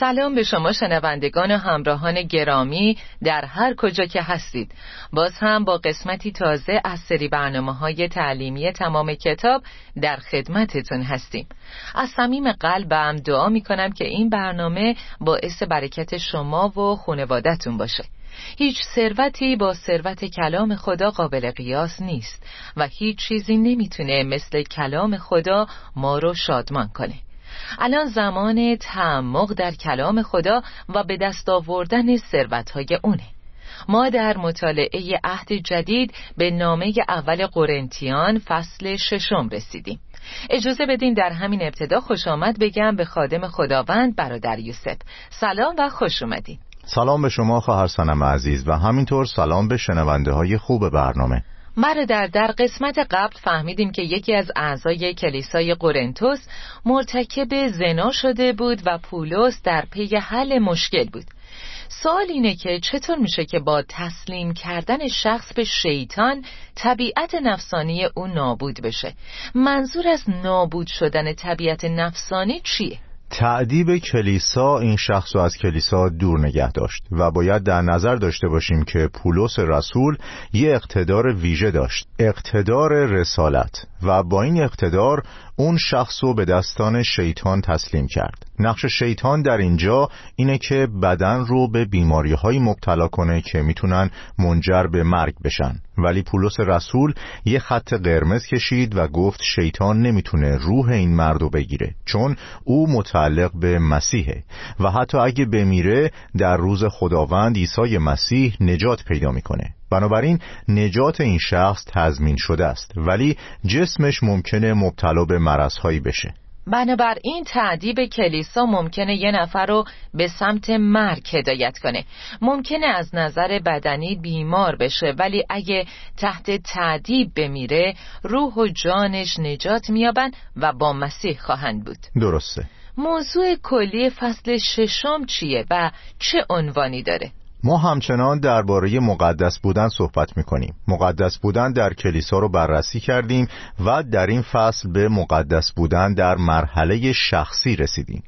سلام به شما شنوندگان و همراهان گرامی در هر کجا که هستید. باز هم با قسمتی تازه از سری برنامه های تعلیمی تمام کتاب در خدمتتون هستیم. از صمیم قلبم دعا می کنم که این برنامه باعث برکت شما و خانوادتون باشه. هیچ ثروتی با ثروت کلام خدا قابل قیاس نیست و هیچ چیزی نمی‌تونه مثل کلام خدا ما رو شادمان کنه. الان زمان تعمق در کلام خدا و به دست آوردن ثروتهای اونه. ما در مطالعه عهد جدید به نامه اول قرنتیان فصل ششم رسیدیم. اجازه بدین در همین ابتدا خوش آمد بگم به خادم خداوند برادر یوسف سلام و خوش اومدین. سلام به شما خواهر سنم عزیز و همینطور سلام به شنونده های خوب برنامه. در در قسمت قبل فهمیدیم که یکی از اعضای کلیسای قرنتوس مرتکب زنا شده بود و پولس در پی حل مشکل بود سوال اینه که چطور میشه که با تسلیم کردن شخص به شیطان طبیعت نفسانی او نابود بشه منظور از نابود شدن طبیعت نفسانی چیه؟ تعدیب کلیسا این شخص رو از کلیسا دور نگه داشت و باید در نظر داشته باشیم که پولس رسول یه اقتدار ویژه داشت. اقتدار رسالت. و با این اقتدار اون شخص رو به دستان شیطان تسلیم کرد. نقش شیطان در اینجا اینه که بدن رو به بیماری های مبتلا کنه که می‌تونن منجر به مرگ بشن. ولی پولس رسول یه خط قرمز کشید و گفت شیطان نمی‌تونه روح این مرد رو بگیره چون او متعلق به مسیحه. و حتی اگه بمیره در روز خداوند عیسی مسیح نجات پیدا می‌کنه. بنابراین نجات این شخص تضمین شده است ولی جسمش ممکنه مبتلا به مرضهایی بشه. بنابراین تعدیب کلیسا ممکنه یه نفر رو به سمت مرگ هدایت کنه. ممکنه از نظر بدنی بیمار بشه ولی اگه تحت تعدیب بمیره روح و جانش نجات میابن و با مسیح خواهند بود. درسته. موضوع کلی فصل ششم چیه و چه عنوانی داره؟ ما همچنان درباره مقدس بودن صحبت می‌کنیم. مقدس بودن در کلیسا رو بررسی کردیم و در این فصل به مقدس بودن در مرحله شخصی رسیدیم.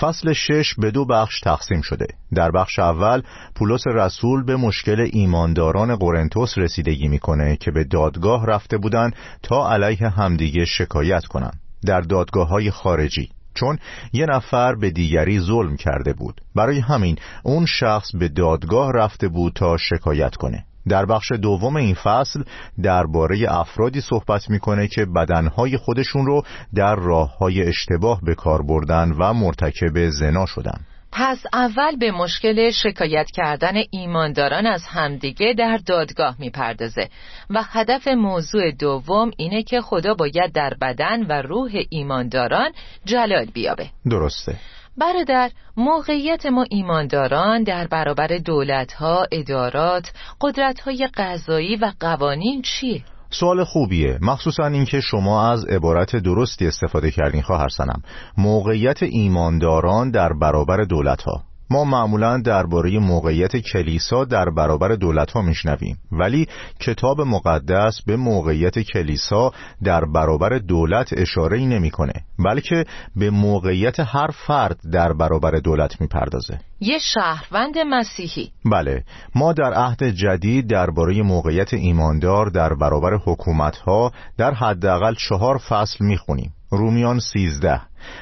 فصل شش به دو بخش تقسیم شده. در بخش اول پولس رسول به مشکل ایمانداران قرنتوس رسیدگی می‌کنه که به دادگاه رفته بودند تا علیه همدیگه شکایت کنند. در دادگاه های خارجی چون یه نفر به دیگری ظلم کرده بود. برای همین اون شخص به دادگاه رفته بود تا شکایت کنه. در بخش دوم این فصل درباره افرادی صحبت می‌کنه که بدنهای خودشون رو در راه های اشتباه به کار بردن و مرتکب زنا شدن. پس اول به مشکل شکایت کردن ایمانداران از همدیگه در دادگاه می‌پردازه و هدف موضوع دوم اینه که خدا باید در بدن و روح ایمانداران جلال بیابه درسته برادر موقعیت ما ایمانداران در برابر دولتها، ادارات، قدرتهای قضایی و قوانین چیه؟ سوال خوبیه. مخصوصا اینکه شما از عبارت درستی استفاده کردین خواهر سنم. موقعیت ایمانداران در برابر دولت ها ما معمولا درباره موقعیت کلیسا در برابر دولت ها میشنویم. ولی کتاب مقدس به موقعیت کلیسا در برابر دولت اشاره ای نمی‌کنه بلکه به موقعیت هر فرد در برابر دولت می‌پردازه. یه شهروند مسیحی. بله ما در عهد جدید درباره موقعیت ایماندار در برابر حکومت ها در حداقل چهار فصل می‌خونیم. رومیان سیزده.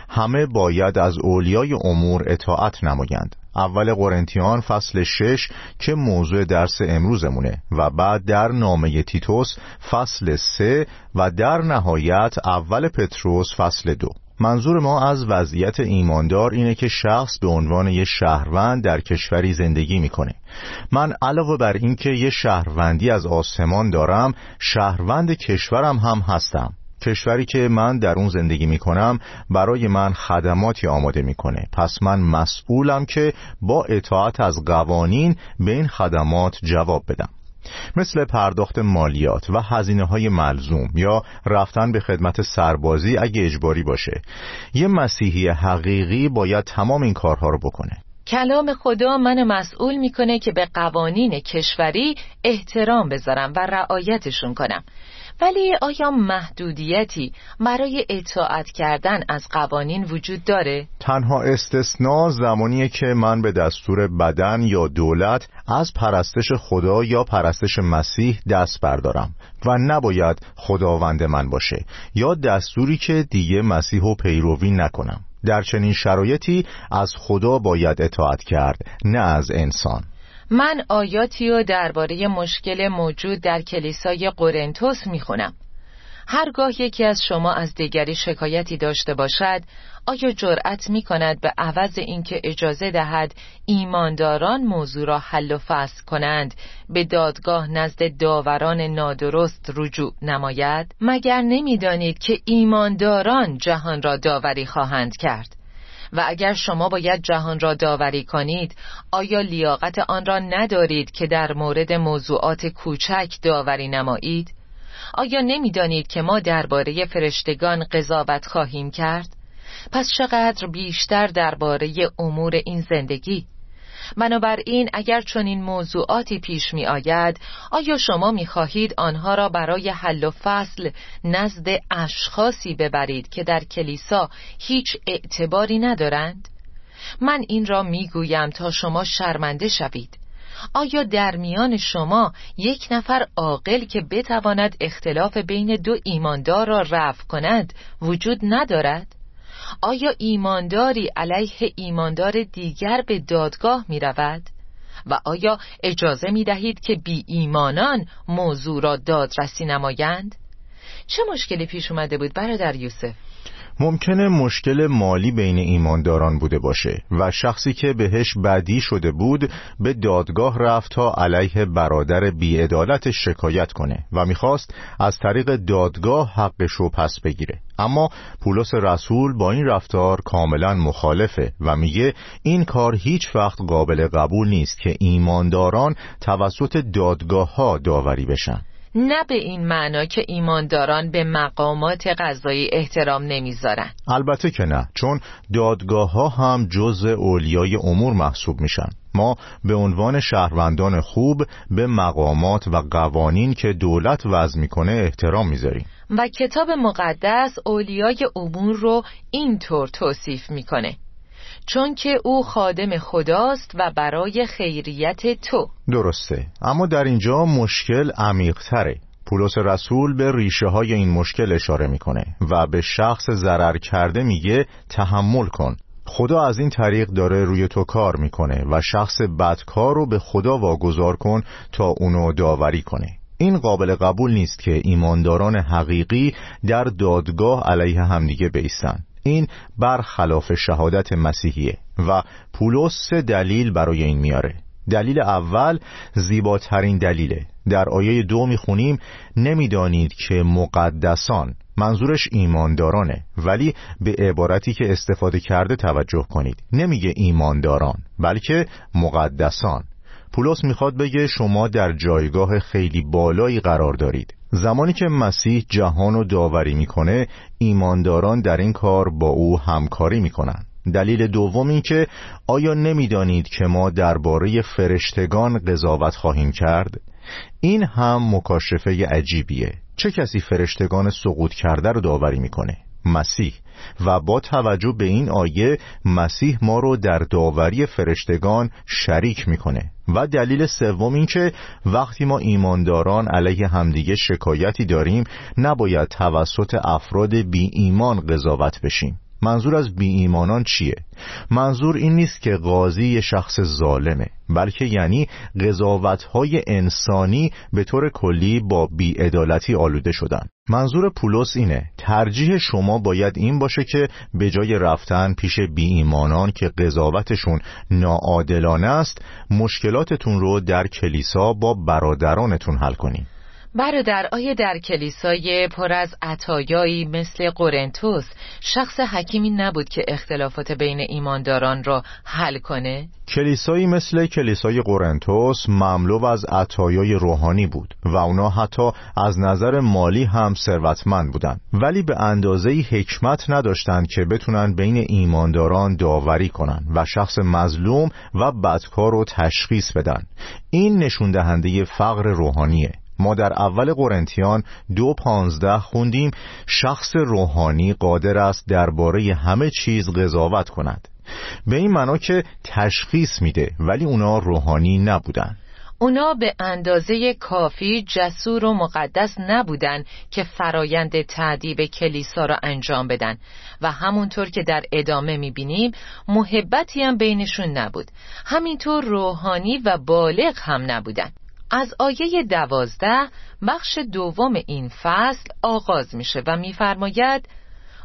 همه باید از اولیای امور اطاعت نمایند. اول قرنتیان فصل شش که موضوع درس امروزمونه و بعد در نامه تیتوس فصل سه و در نهایت اول پتروس فصل دو. منظور ما از وضعیت ایماندار اینه که شخص به عنوان یه شهروند در کشوری زندگی می‌کنه. من علاوه بر اینکه یه شهروندی از آسمان دارم شهروند کشورم هم هستم. کشوری که من در اون زندگی می‌کنم برای من خدماتی آماده می‌کنه. پس من مسئولم که با اطاعت از قوانین به این خدمات جواب بدم. مثل پرداخت مالیات و هزینه های ملزوم یا رفتن به خدمت سربازی اگه اجباری باشه. یه مسیحی حقیقی باید تمام این کارها رو بکنه. کلام خدا من مسئول می‌کنه که به قوانین کشوری احترام بذارم و رعایتشون کنم. ولی آیا محدودیتی برای اطاعت کردن از قوانین وجود داره؟ تنها استثناء زمانیه که من به دستور بدن یا دولت از پرستش خدا یا پرستش مسیح دست بردارم و نباید خداوند من باشه یا دستوری که دیگه مسیح و پیروی نکنم در چنین شرایطی از خدا باید اطاعت کرد نه از انسان من آیاتی رو درباره مشکل موجود در کلیسای قرنتوس می‌خونم. هرگاه یکی از شما از دیگری شکایتی داشته باشد آیا جرأت می کند به عوض اینکه اجازه دهد ایمانداران موضوع را حل و فصل کنند به دادگاه نزد داوران نادرست رجوع نماید؟ مگر نمی‌دانید که ایمانداران جهان را داوری خواهند کرد؟ و اگر شما باید جهان را داوری کنید آیا لیاقت آن را ندارید که در مورد موضوعات کوچک داوری نمایید؟ آیا نمی‌دانید که ما درباره فرشتگان قضاوت خواهیم کرد؟ پس چقدر بیشتر درباره امور این زندگی؟ بنابراین اگر چنین موضوعاتی پیش می آید آیا شما می خواهید آنها را برای حل و فصل نزد اشخاصی ببرید که در کلیسا هیچ اعتباری ندارند؟ من این را می گویم تا شما شرمنده شوید آیا در میان شما یک نفر عاقل که بتواند اختلاف بین دو ایماندار را رفع کند وجود ندارد؟ آیا ایمانداری علیه ایماندار دیگر به دادگاه می رود؟ و آیا اجازه می دهید که بی ایمانان موضوع را دادرسی نمایند؟ چه مشکلی پیش اومده بود برادر یوسف؟ ممکنه مشکل مالی بین ایمانداران بوده باشه و شخصی که بهش بدی شده بود به دادگاه رفت تا علیه برادر بیعدالت شکایت کنه و می‌خواست از طریق دادگاه حقش رو پس بگیره. اما پولس رسول با این رفتار کاملا مخالفه و میگه این کار هیچ وقت قابل قبول نیست که ایمانداران توسط دادگاه ها داوری بشن. نه به این معنا که ایمانداران به مقامات قضایی احترام نمی‌ذارن. البته که نه چون دادگاه ها هم جز اولیای امور محسوب میشن. ما به عنوان شهروندان خوب به مقامات و قوانین که دولت وضع می‌کنه احترام می‌ذاریم. و کتاب مقدس اولیای امور رو اینطور توصیف می‌کنه. چون که او خادم خداست و برای خیریت تو. درسته. اما در اینجا مشکل عمیقتره. پولس رسول به ریشه های این مشکل اشاره می‌کنه و به شخص ضرر کرده میگه تحمل کن. خدا از این طریق داره روی تو کار می‌کنه و شخص بدکار رو به خدا واگذار کن تا اونو داوری کنه. این قابل قبول نیست که ایمانداران حقیقی در دادگاه علیه همدیگه بیستن. این برخلاف شهادت مسیحیه و پولس سه دلیل برای این میاره. دلیل اول زیباترین دلیله. در آیه دو می‌خونیم نمی‌دانید که مقدسان منظورش ایماندارانه ولی به عبارتی که استفاده کرده توجه کنید. نمیگه ایمانداران بلکه مقدسان. پولس می‌خواد بگه شما در جایگاه خیلی بالایی قرار دارید. زمانی که مسیح جهان رو داوری می‌کنه ایمانداران در این کار با او همکاری می‌کنن. دلیل دوم این که آیا نمی‌دانید که ما درباره فرشتگان قضاوت خواهیم کرد؟ این هم مکاشفه عجیبیه. چه کسی فرشتگان سقوط کرده رو داوری می‌کنه؟ مسیح. و با توجه به این آیه مسیح ما رو در داوری فرشتگان شریک می‌کنه. و دلیل سوم این که وقتی ما ایمانداران علیه همدیگه شکایتی داریم نباید توسط افراد بی ایمان قضاوت بشیم. منظور از بی ایمانان چیه؟ منظور این نیست که قاضی یه شخص ظالمه بلکه یعنی های انسانی به طور کلی با بیعدالتی آلوده شدن منظور پولس اینه ترجیح شما باید این باشه که به جای رفتن پیش بی ایمانان که قضاوتشون ناعادلانه است مشکلاتتون رو در کلیسا با برادرانتون حل کنیم برادر آیا در کلیسای پر از عطایایی مثل قرنتوس شخص حکیمی نبود که اختلافات بین ایمانداران را حل کنه؟ کلیسایی مثل کلیسای قرنتوس مملو از عطایای روحانی بود و اونا حتی از نظر مالی هم ثروتمند بودند. ولی به اندازه حکمت نداشتند که بتونن بین ایمانداران داوری کنن و شخص مظلوم و بدکار رو تشخیص بدن. این نشون دهنده فقر روحانیه. ما در اول قرنتیان دو پانزده خوندیم شخص روحانی قادر است درباره همه چیز قضاوت کند. به این معنا که تشخیص میده ولی اونا روحانی نبودن. اونا به اندازه کافی جسور و مقدس نبودن که فرایند تعدیب کلیسا را انجام بدن. و همونطور که در ادامه می‌بینیم محبتی هم بینشون نبود. همینطور روحانی و بالغ هم نبودن. از آیه دوازده بخش دوم این فصل آغاز میشه و میفرماید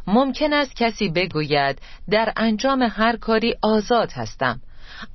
ممکن است کسی بگوید در انجام هر کاری آزاد هستم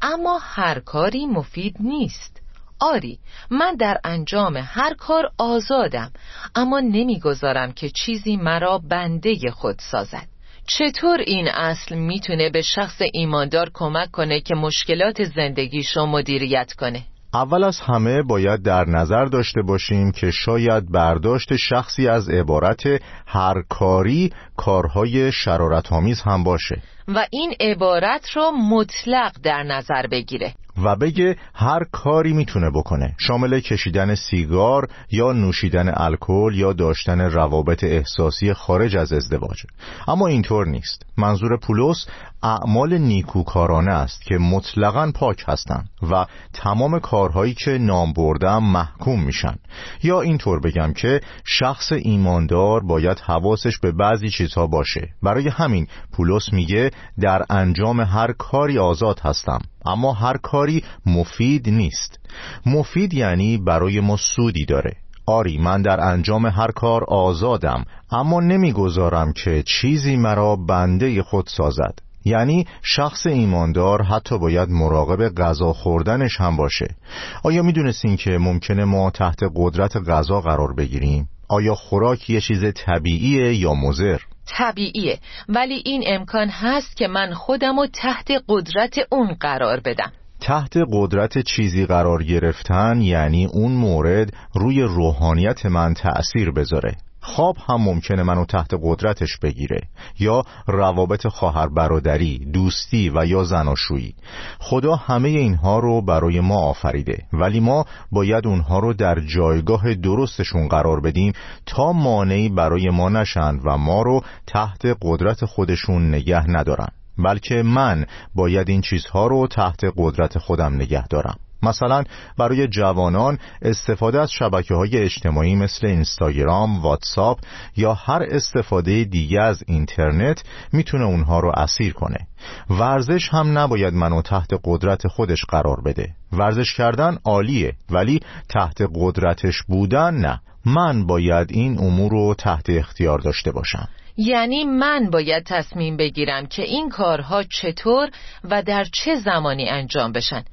اما هر کاری مفید نیست آری من در انجام هر کار آزادم اما نمی‌گذارم که چیزی مرا بنده خود سازد چطور این اصل می‌تونه به شخص ایماندار کمک کنه که مشکلات زندگیشو مدیریت کنه؟ اول از همه باید در نظر داشته باشیم که شاید برداشت شخصی از عبارت هر کاری کارهای شرارتآمیز هم باشه. و این عبارت را مطلق در نظر بگیره. و بگه هر کاری می‌تونه بکنه. شامل کشیدن سیگار یا نوشیدن الکل یا داشتن روابط احساسی خارج از ازدواج. اما اینطور نیست. منظور پولس اعمال نیکوکارانه است که مطلقا پاک هستند و تمام کارهایی که نام بردم محکوم میشن. یا اینطور بگم که شخص ایماندار باید حواسش به بعضی چیزها باشه. برای همین پولس میگه در انجام هر کاری آزاد هستم. اما هر کاری مفید نیست مفید یعنی برای ما سودی داره آری من در انجام هر کار آزادم اما نمی‌گذارم که چیزی مرا بنده خود سازد یعنی شخص ایماندار حتی باید مراقب غذا خوردنش هم باشه آیا می‌دونستین که ممکنه ما تحت قدرت غذا قرار بگیریم؟ آیا خوراک یه چیز طبیعیه یا مزر؟ طبیعیه. ولی این امکان هست که من خودم رو تحت قدرت اون قرار بدم. تحت قدرت چیزی قرار گرفتن یعنی اون مورد روی روحانیت من تأثیر بذاره. خواب هم ممکنه منو تحت قدرتش بگیره. یا روابط خواهر برادری، دوستی و یا زناشویی. خدا همه اینها رو برای ما آفریده. ولی ما باید اونها رو در جایگاه درستشون قرار بدیم تا مانعی برای ما نشند و ما رو تحت قدرت خودشون نگه ندارن. بلکه من باید این چیزها رو تحت قدرت خودم نگه دارم. مثلا برای جوانان استفاده از شبکه های اجتماعی مثل اینستاگرام، واتساپ یا هر استفاده دیگه از اینترنت می‌تونه اونها رو اسیر کنه. ورزش هم نباید منو تحت قدرت خودش قرار بده. ورزش کردن عالیه ولی تحت قدرتش بودن نه. من باید این امور رو تحت اختیار داشته باشم. یعنی من باید تصمیم بگیرم که این کارها چطور و در چه زمانی انجام بشن.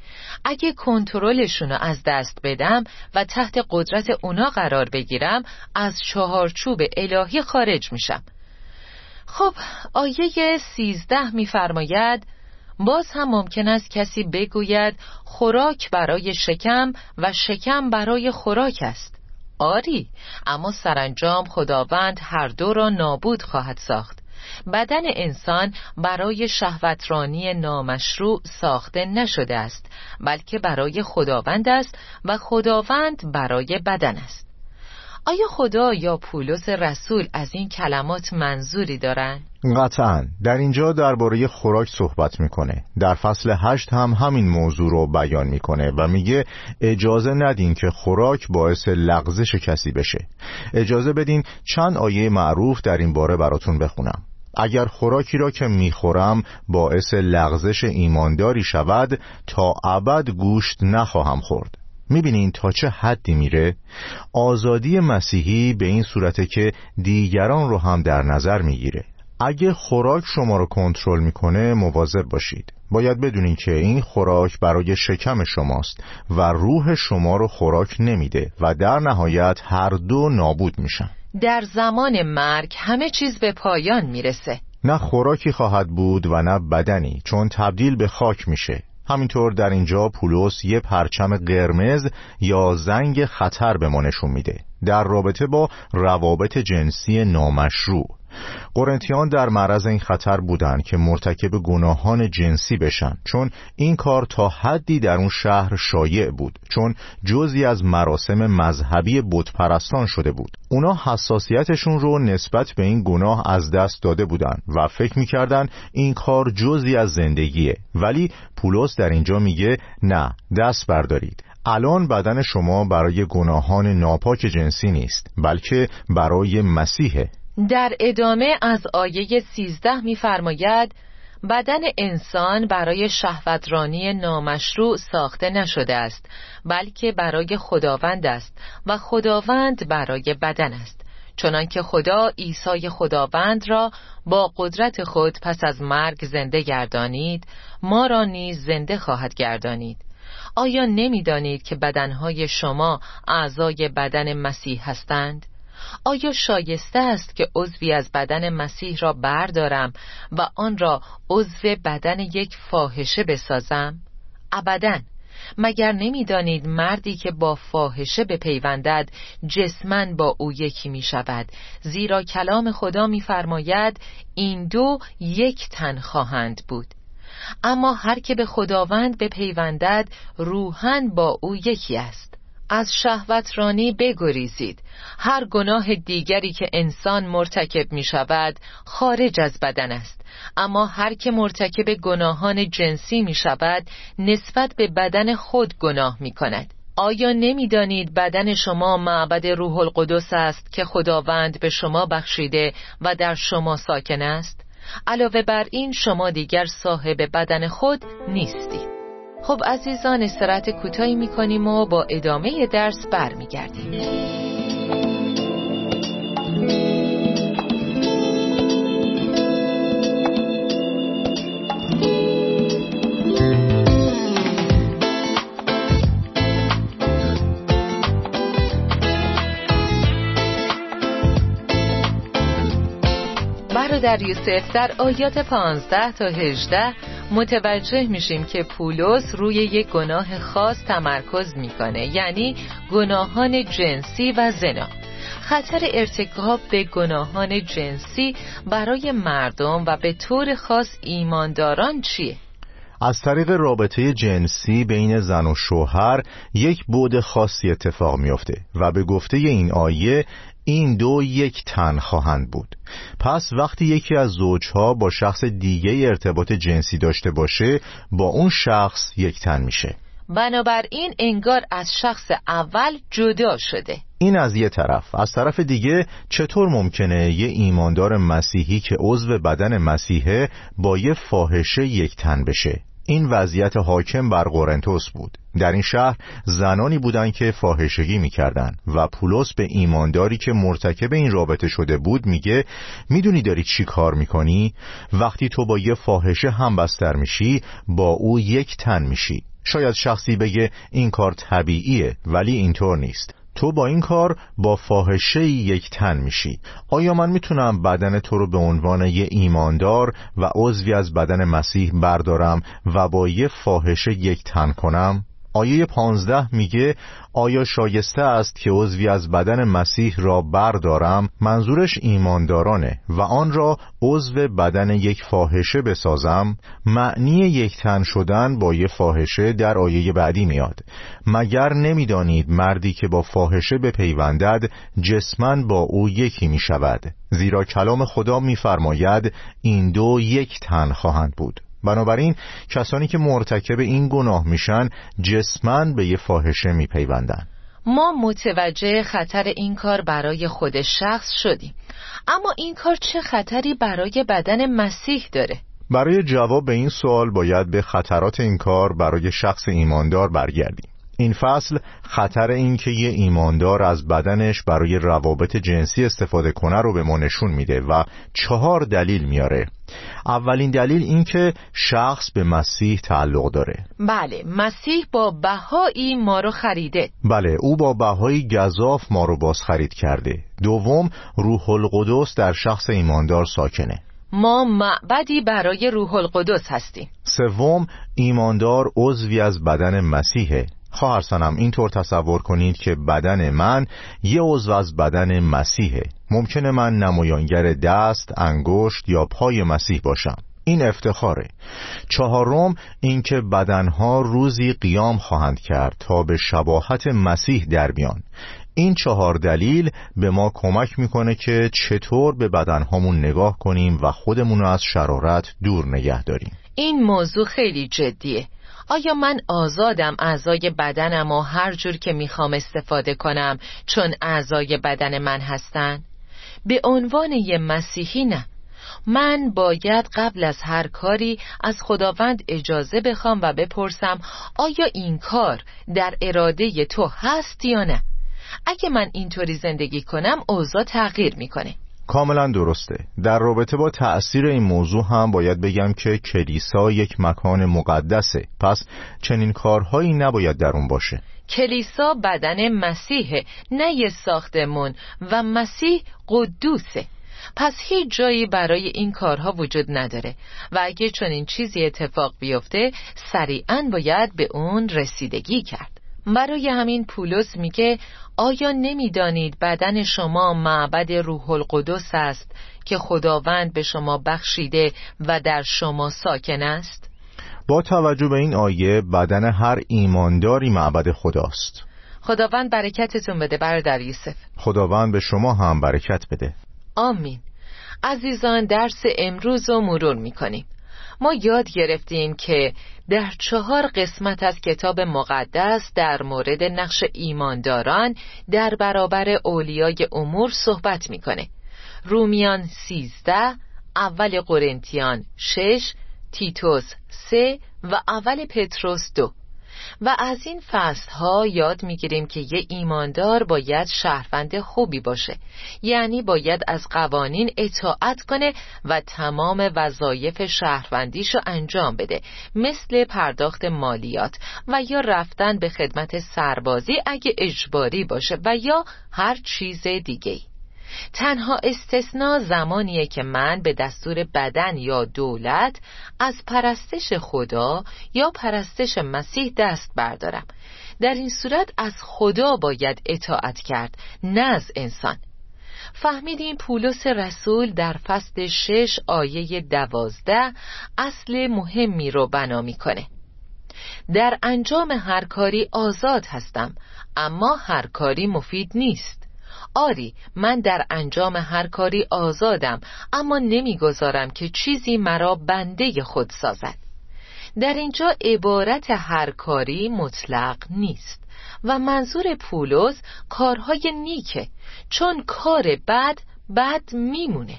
اگه کنترلشون رو از دست بدم و تحت قدرت اونا قرار بگیرم از چهارچوب الهی خارج میشم. خب آیه سیزده میفرماید باز هم ممکن است کسی بگوید خوراک برای شکم و شکم برای خوراک است. آری اما سرانجام خداوند هر دو را نابود خواهد ساخت. بدن انسان برای شهوترانی نامشروع ساخته نشده است بلکه برای خداوند است و خداوند برای بدن است. آیا خدا یا پولس رسول از این کلمات منظوری دارن؟ قطعا. در اینجا درباره خوراک صحبت می‌کنه. در فصل هشت هم همین موضوع رو بیان می‌کنه و میگه اجازه ندین که خوراک باعث لغزش کسی بشه. اجازه بدین چند آیه معروف در این باره براتون بخونم. اگر خوراکی را که می‌خورم باعث لغزش ایمانداری شود تا ابد گوشت نخواهم خورد. می‌بینین تا چه حدی میره؟ آزادی مسیحی به این صورته که دیگران رو هم در نظر می‌گیره. اگه خوراک شما رو کنترل می‌کنه مواظب باشید. باید بدونین که این خوراک برای شکم شماست و روح شما رو خوراک نمیده و در نهایت هر دو نابود میشن. در زمان مرگ همه چیز به پایان می‌رسه. نه خوراکی خواهد بود و نه بدنی چون تبدیل به خاک میشه. همینطور در اینجا پولس یه پرچم قرمز یا زنگ خطر به ما نشون میده. در رابطه با روابط جنسی نامشروع. قرنتیان در معرض این خطر بودند که مرتکب گناهان جنسی بشن چون این کار تا حدی در اون شهر شایع بود چون جزی از مراسم مذهبی بتپرستان شده بود. اونا حساسیتشون رو نسبت به این گناه از دست داده بودند و فکر می‌کردن این کار جزی از زندگیه. ولی پولس در اینجا میگه نه دست بردارید. الان بدن شما برای گناهان ناپاک جنسی نیست بلکه برای مسیحه. در ادامه از آیه سیزده میفرماید بدن انسان برای شهوترانی نامشروع ساخته نشده است بلکه برای خداوند است و خداوند برای بدن است چنانکه خدا عیسی خداوند را با قدرت خود پس از مرگ زنده گردانید ما را نیز زنده خواهد گردانید آیا نمی‌دانید که بدنهای شما اعضای بدن مسیح هستند؟ آیا شایسته است که عضوی از بدن مسیح را بردارم و آن را عضو بدن یک فاحشه بسازم؟ ابدا. مگر نمی‌دانید مردی که با فاحشه بپیوندد جسمن با او یکی می شود زیرا کلام خدا میفرماید این دو یک تن خواهند بود. اما هر که به خداوند بپیوندد روحن با او یکی است. از شهوت رانی بگریزید. هر گناه دیگری که انسان مرتکب می شود خارج از بدن است. اما هر که مرتکب گناهان جنسی می شود نسبت به بدن خود گناه می کند آیا نمی‌دانید بدن شما معبد روح القدس است که خداوند به شما بخشیده و در شما ساکن است؟ علاوه بر این شما دیگر صاحب بدن خود نیستید. خب عزیزان استراحت کوتاهی می‌کنیم و با ادامه درس برمیگردیم. برادر یوسف در آیات 15 تا 18 متوجه میشیم که پولس روی یک گناه خاص تمرکز می‌کنه یعنی گناهان جنسی و زنا خطر ارتکاب به گناهان جنسی برای مردم و به طور خاص ایمانداران چیه؟ از طریق رابطه جنسی بین زن و شوهر یک بود خاصی اتفاق میافته و به گفته این آیه این دو یک تن خواهند بود. پس وقتی یکی از زوجها با شخص دیگه ارتباط جنسی داشته باشه با اون شخص یک تن میشه. بنابراین انگار از شخص اول جدا شده. این از یه طرف. از طرف دیگه چطور ممکنه یه ایماندار مسیحی که عضو بدن مسیحه با یه فاحشه یک تن بشه؟ این وضعیت حاکم بر قرنتوس بود. در این شهر زنانی بودند که فاحشگی می‌کردند و پولس به ایمانداری که مرتکب این رابطه شده بود میگه می‌دونی داری چی کار می‌کنی؟ وقتی تو با یه فاحشه هم بستر میشی با او یک تن میشی. شاید شخصی بگه این کار طبیعیه ولی اینطور نیست تو با این کار با فاحشه یک تن میشی آیا من می‌تونم بدن تو رو به عنوان یه ایماندار و عضوی از بدن مسیح بردارم و با یه فاحشه یک تن کنم؟ آیه پانزده میگه آیا شایسته است که عضوی از بدن مسیح را بردارم؟ منظورش ایماندارانه و آن را عضو بدن یک فاحشه بسازم. معنی یک تن شدن با یه فاحشه در آیه بعدی میاد. مگر نمی‌دانید مردی که با فاحشه بپیوندد جسمن با او یکی می شود زیرا کلام خدا میفرماید این دو یک تن خواهند بود. بنابراین کسانی که مرتکب این گناه میشن جسمن به یه فاحشه میپیوندن. ما متوجه خطر این کار برای خود شخص شدیم. اما این کار چه خطری برای بدن مسیح داره؟ برای جواب به این سوال باید به خطرات این کار برای شخص ایماندار برگردیم. این فصل خطر این که یه ایماندار از بدنش برای روابط جنسی استفاده کنه رو به ما نشون میده و چهار دلیل میاره. اولین دلیل این که شخص به مسیح تعلق داره. بله مسیح با بهایی ما رو خریده. بله او با بهایی گذاف ما رو باز خرید کرده. دوم روح القدس در شخص ایماندار ساکنه. ما معبدی برای روح القدس هستیم. سوم ایماندار عضوی از بدن مسیحه. خواهر سنم اینطور تصور کنید که بدن من یه عضو از بدن مسیحه. ممکنه من نمایانگر دست، انگشت یا پای مسیح باشم. این افتخاره. چهارم اینکه بدنها روزی قیام خواهند کرد تا به شباهت مسیح در بیان. این چهار دلیل به ما کمک می‌کنه که چطور به بدنهامون نگاه کنیم و خودمون رو از شرارت دور نگه داریم. این موضوع خیلی جدیه. آیا من آزادم اعضای بدنم و هر جور که می‌خوام استفاده کنم چون اعضای بدن من هستن؟ به عنوان یه مسیحی نه من باید قبل از هر کاری از خداوند اجازه بخوام و بپرسم آیا این کار در اراده تو هست یا نه؟ اگه من اینطوری زندگی کنم اوضاع تغییر می‌کنه کاملا درسته. در رابطه با تأثیر این موضوع هم باید بگم که کلیسا یک مکان مقدسه. پس چنین کارهایی نباید در اون باشه. کلیسا بدن مسیحه نه یه ساختمون و مسیح قدوسه. پس هیچ جایی برای این کارها وجود نداره و اگه چنین چیزی اتفاق بیفته سریعا باید به اون رسیدگی کرد. برای همین پولس میگه آیا نمی‌دانید بدن شما معبد روح القدس است که خداوند به شما بخشیده و در شما ساکن است؟ با توجه به این آیه بدن هر ایمانداری معبد خداست. خداوند برکتتون بده برادر یوسف. خداوند به شما هم برکت بده. آمین. عزیزان درس امروز رو مرور می‌کنیم. ما یاد گرفتیم که در چهار قسمت از کتاب مقدس در مورد نقش ایمانداران در برابر اولیای امور صحبت می‌کنه. رومیان سیزده اول قرنتیان شش تیتوس سه و اول پتروس دو. و از این فصل ها یاد می‌گیریم که یه ایماندار باید شهروند خوبی باشه. یعنی باید از قوانین اطاعت کنه و تمام وظایف شهروندیشو انجام بده مثل پرداخت مالیات و یا رفتن به خدمت سربازی اگه اجباری باشه و یا هر چیز دیگه تنها استثنا زمانیه که من به دستور بدن یا دولت از پرستش خدا یا پرستش مسیح دست بردارم. در این صورت از خدا باید اطاعت کرد نه از انسان. فهمیدیم پولس رسول در فصل شش آیه دوازده اصل مهمی رو بنا می‌کنه. در انجام هر کاری آزاد هستم اما هر کاری مفید نیست. آری من در انجام هر کاری آزادم اما نمی‌گذارم که چیزی مرا بنده خود سازد. در اینجا عبارت هر کاری مطلق نیست و منظور پولس کارهای نیکه چون کار بد بد میمونه.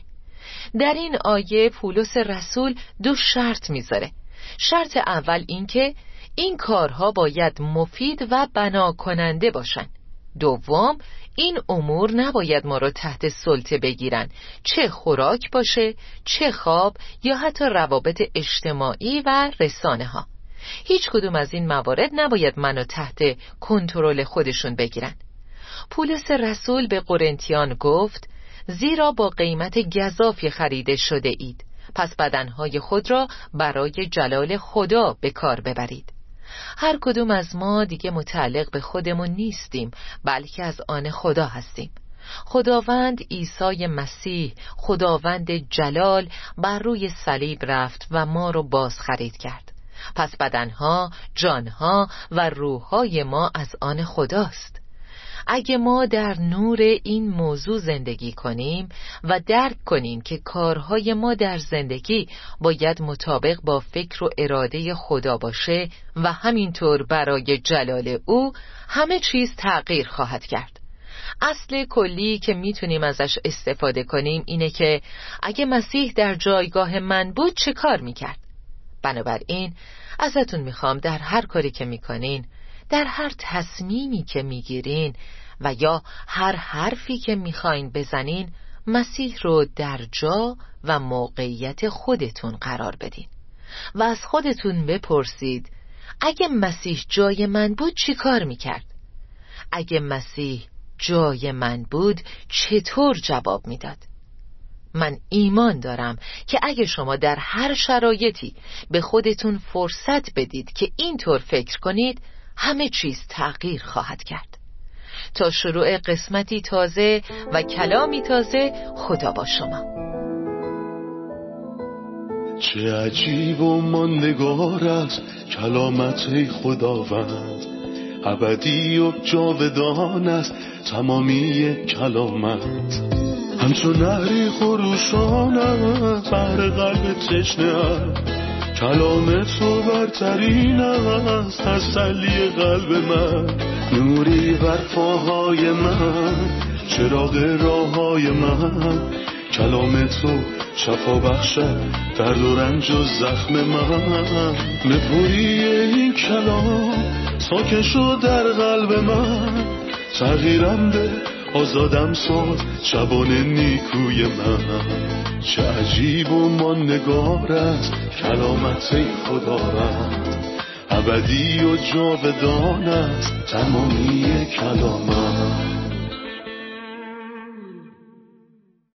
در این آیه پولس رسول دو شرط می‌ذاره. شرط اول اینکه این کارها باید مفید و بنا کننده باشند. دوم این امور نباید ما را تحت سلطه بگیرن. چه خوراک باشه چه خواب یا حتی روابط اجتماعی و رسانه ها هیچ کدوم از این موارد نباید منو تحت کنترل خودشون بگیرن. پولس رسول به قرنتیان گفت زیرا با قیمت گذافی خریده شده اید. پس بدنهای خود را برای جلال خدا به کار ببرید. هر کدوم از ما دیگه متعلق به خودمون نیستیم بلکه از آن خدا هستیم. خداوند عیسی مسیح خداوند جلال بر روی صلیب رفت و ما رو باز خرید کرد. پس بدنها، جانها و روحهای ما از آن خداست. اگه ما در نور این موضوع زندگی کنیم و درک کنیم که کارهای ما در زندگی باید مطابق با فکر و اراده خدا باشه و همینطور برای جلال او همه چیز تغییر خواهد کرد. اصل کلی که می‌تونیم ازش استفاده کنیم اینه که اگه مسیح در جایگاه من بود چه کار می‌کرد؟ بنابراین ازتون می‌خوام در هر کاری که می‌کنین در هر تصمیمی که می‌گیرین و یا هر حرفی که می‌خواین بزنین مسیح رو در جا و موقعیت خودتون قرار بدین و از خودتون بپرسید اگه مسیح جای من بود چی کار می‌کرد؟ اگه مسیح جای من بود چطور جواب می‌داد؟ من ایمان دارم که اگه شما در هر شرایطی به خودتون فرصت بدید که اینطور فکر کنید همه چیز تغییر خواهد کرد. تا شروع قسمتی تازه و کلامی تازه خدا با شما. چه عجیب و ماندگار است کلامت خداوند. ابدی و جاودان است تمامی کلامت. همچون نهری خروشان بر قلب تشنه کلام تو برترین است تسلی قلب من. نوری بر پاهای من چراغ راه های من. کلام تو شفا بخشد درد و رنج و زخم من. نپوری این کلام ساکن شد در قلب من. تغییرم به آزادم ساز شبان نیکوی من. چه عجیب و من نگار است کلامت خدا رد ابدی و جاودان است تمامی کلامت